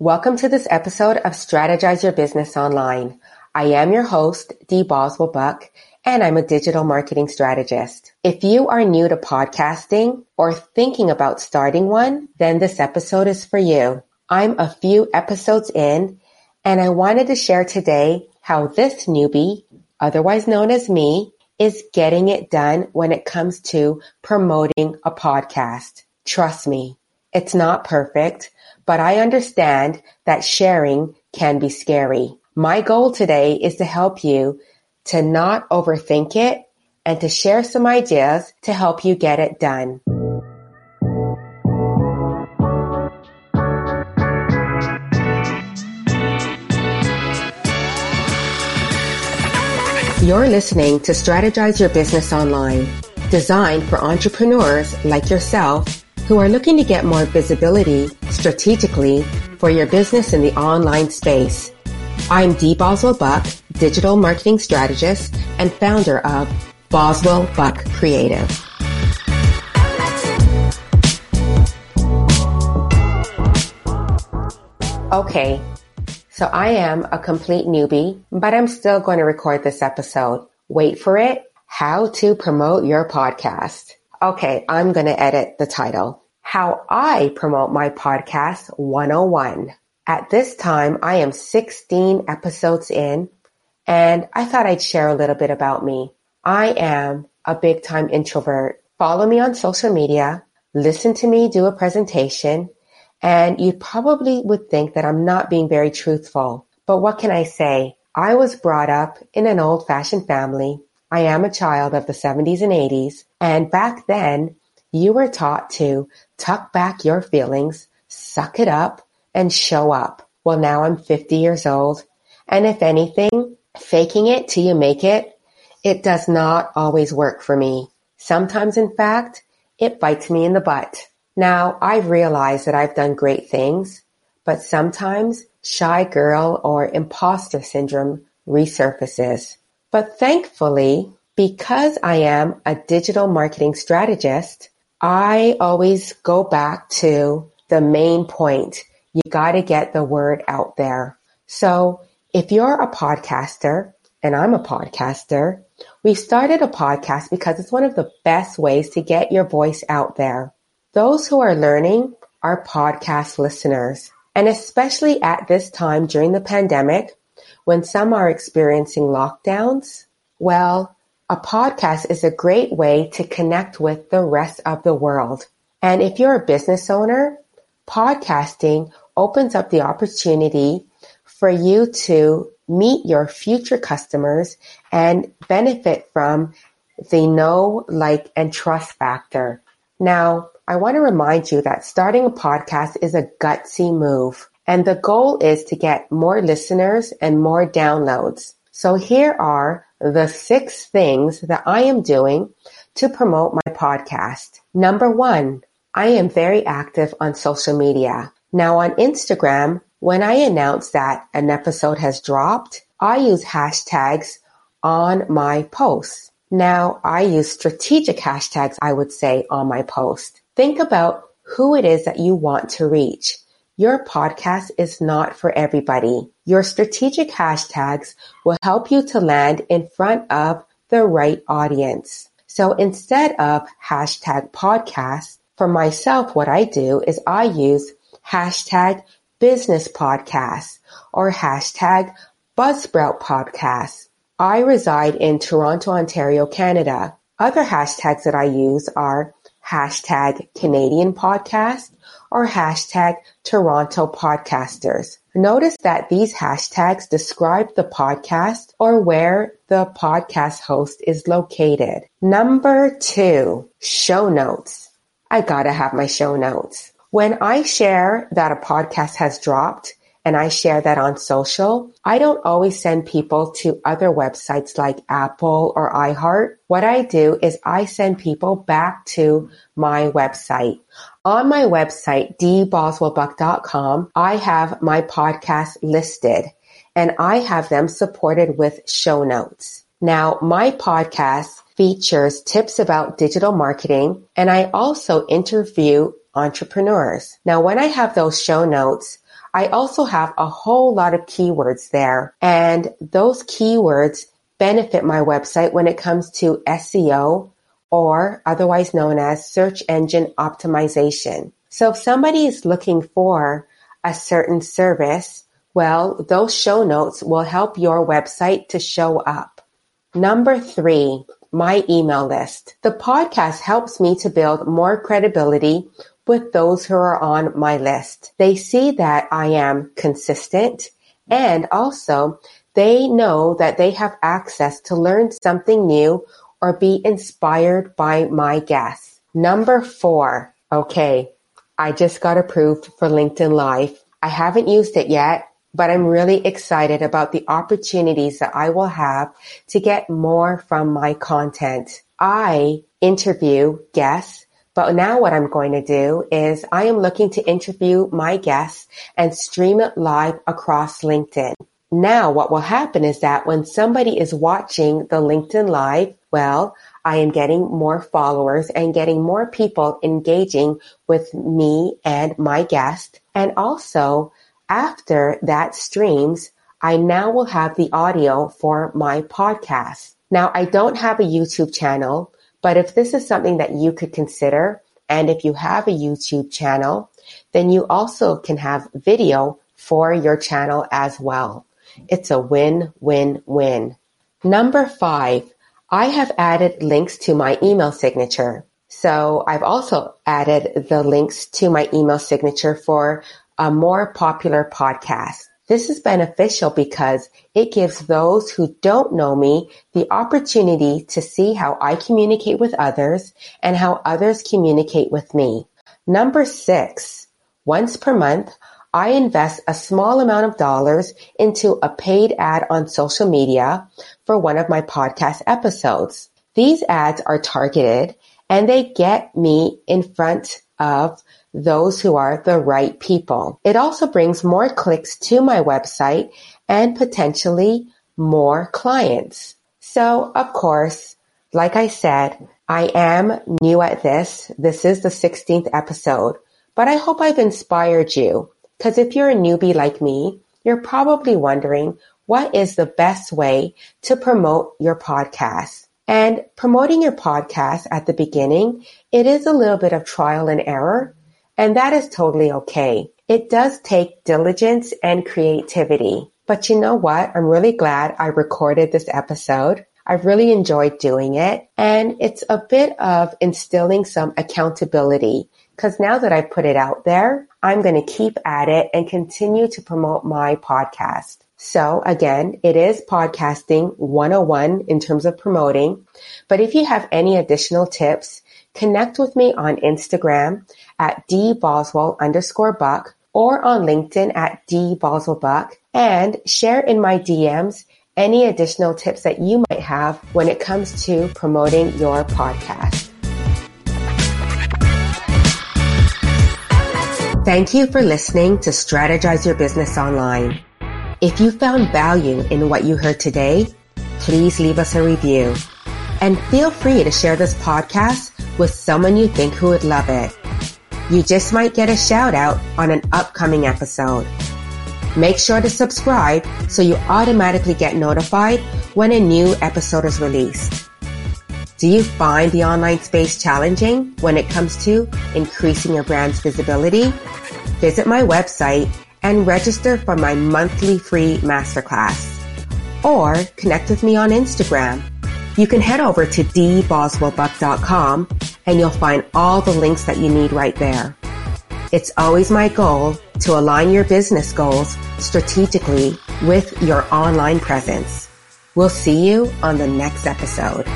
Welcome to this episode of Strategize Your Business Online. I am your host, Dee Boswell Buck, and I'm a digital marketing strategist. If you are new to podcasting or thinking about starting one, then this episode is for you. I'm a few episodes in, and I wanted to share today how this newbie, otherwise known as me, is getting it done when it comes to promoting a podcast. Trust me, it's not perfect but I understand that sharing can be scary. My goal today is to help you to not overthink it and to share some ideas to help you get it done. You're listening to Strategize Your Business Online, designed for entrepreneurs like yourself who are looking to get more visibility strategically for your business in the online space. I'm Dee Boswell Buck, digital marketing strategist and founder of Boswell Buck Creative. Okay, so I am a complete newbie, but I'm still going to record this episode. Wait for it. How to promote your podcast. Okay, I'm going to edit the title. How I promote my podcast 101. At this time, I am 16 episodes in and I thought I'd share a little bit about me. I am a big time introvert. Follow me on social media, listen to me do a presentation, and you probably would think that I'm not being very truthful. But what can I say? I was brought up in an old fashioned family I am a child of the 70s and 80s, and back then you were taught to tuck back your feelings, suck it up, and show up. Well, now I'm 50 years old, and if anything, faking it till you make it, it does not always work for me. Sometimes, in fact, it bites me in the butt. Now, I've realized that I've done great things, but sometimes shy girl or imposter syndrome resurfaces. But thankfully, because I am a digital marketing strategist, I always go back to the main point. You got to get the word out there. So if you're a podcaster and I'm a podcaster, we started a podcast because it's one of the best ways to get your voice out there. Those who are learning are podcast listeners. And especially at this time during the pandemic, when some are experiencing lockdowns, well, a podcast is a great way to connect with the rest of the world. And if you're a business owner, podcasting opens up the opportunity for you to meet your future customers and benefit from the know, like, and trust factor. Now, I want to remind you that starting a podcast is a gutsy move. And the goal is to get more listeners and more downloads. So here are the six things that I am doing to promote my podcast. Number one, I am very active on social media. Now on Instagram, when I announce that an episode has dropped, I use hashtags on my posts. Now I use strategic hashtags, I would say, on my post. Think about who it is that you want to reach. Your podcast is not for everybody. Your strategic hashtags will help you to land in front of the right audience. So instead of hashtag podcast, for myself, what I do is I use hashtag business podcast or hashtag buzzsprout podcast. I reside in Toronto, Ontario, Canada. Other hashtags that I use are hashtag Canadian podcast or hashtag Toronto podcasters. Notice that these hashtags describe the podcast or where the podcast host is located. Number two, show notes. I gotta have my show notes. When I share that a podcast has dropped, and I share that on social, I don't always send people to other websites like Apple or iHeart. What I do is I send people back to my website. On my website, dboswellbuck.com, I have my podcast listed and I have them supported with show notes. Now, my podcast features tips about digital marketing and I also interview entrepreneurs. Now, when I have those show notes, I also have a whole lot of keywords there and those keywords benefit my website when it comes to SEO or otherwise known as search engine optimization. So if somebody is looking for a certain service, well, those show notes will help your website to show up. Number three, my email list. The podcast helps me to build more credibility with those who are on my list. They see that I am consistent and also they know that they have access to learn something new or be inspired by my guests. Number four. Okay. I just got approved for LinkedIn Live. I haven't used it yet, but I'm really excited about the opportunities that I will have to get more from my content. I interview guests but now what I'm going to do is I am looking to interview my guests and stream it live across LinkedIn. Now what will happen is that when somebody is watching the LinkedIn live, well, I am getting more followers and getting more people engaging with me and my guest. And also after that streams, I now will have the audio for my podcast. Now I don't have a YouTube channel, but if this is something that you could consider, and if you have a YouTube channel, then you also can have video for your channel as well. It's a win-win-win. Number five, I have added links to my email signature. So I've also added the links to my email signature for a more popular podcast. This is beneficial because it gives those who don't know me the opportunity to see how I communicate with others and how others communicate with me. Number six, once per month, I invest a small amount of dollars into a paid ad on social media for one of my podcast episodes. These ads are targeted and they get me in front of those who are the right people. It also brings more clicks to my website and potentially more clients. So of course, like I said, I am new at this. This is the 16th episode, but I hope I've inspired you because if you're a newbie like me, you're probably wondering what is the best way to promote your podcast? And promoting your podcast at the beginning, it is a little bit of trial and error, and that is totally okay. It does take diligence and creativity. But you know what? I'm really glad I recorded this episode. I've really enjoyed doing it. And it's a bit of instilling some accountability because now that I've put it out there, I'm going to keep at it and continue to promote my podcast. So again, it is podcasting 101 in terms of promoting. But if you have any additional tips, connect with me on Instagram at dboswell underscore buck or on LinkedIn at dboswellbuck and share in my DMs any additional tips that you might have when it comes to promoting your podcast. Thank you for listening to Strategize Your Business Online. If you found value in what you heard today, please leave us a review and feel free to share this podcast with someone you think who would love it. You just might get a shout out on an upcoming episode. Make sure to subscribe so you automatically get notified when a new episode is released. Do you find the online space challenging when it comes to increasing your brand's visibility? Visit my website and register for my monthly free masterclass. Or connect with me on Instagram. You can head over to dboswellbuck.com and you'll find all the links that you need right there. It's always my goal to align your business goals strategically with your online presence. We'll see you on the next episode.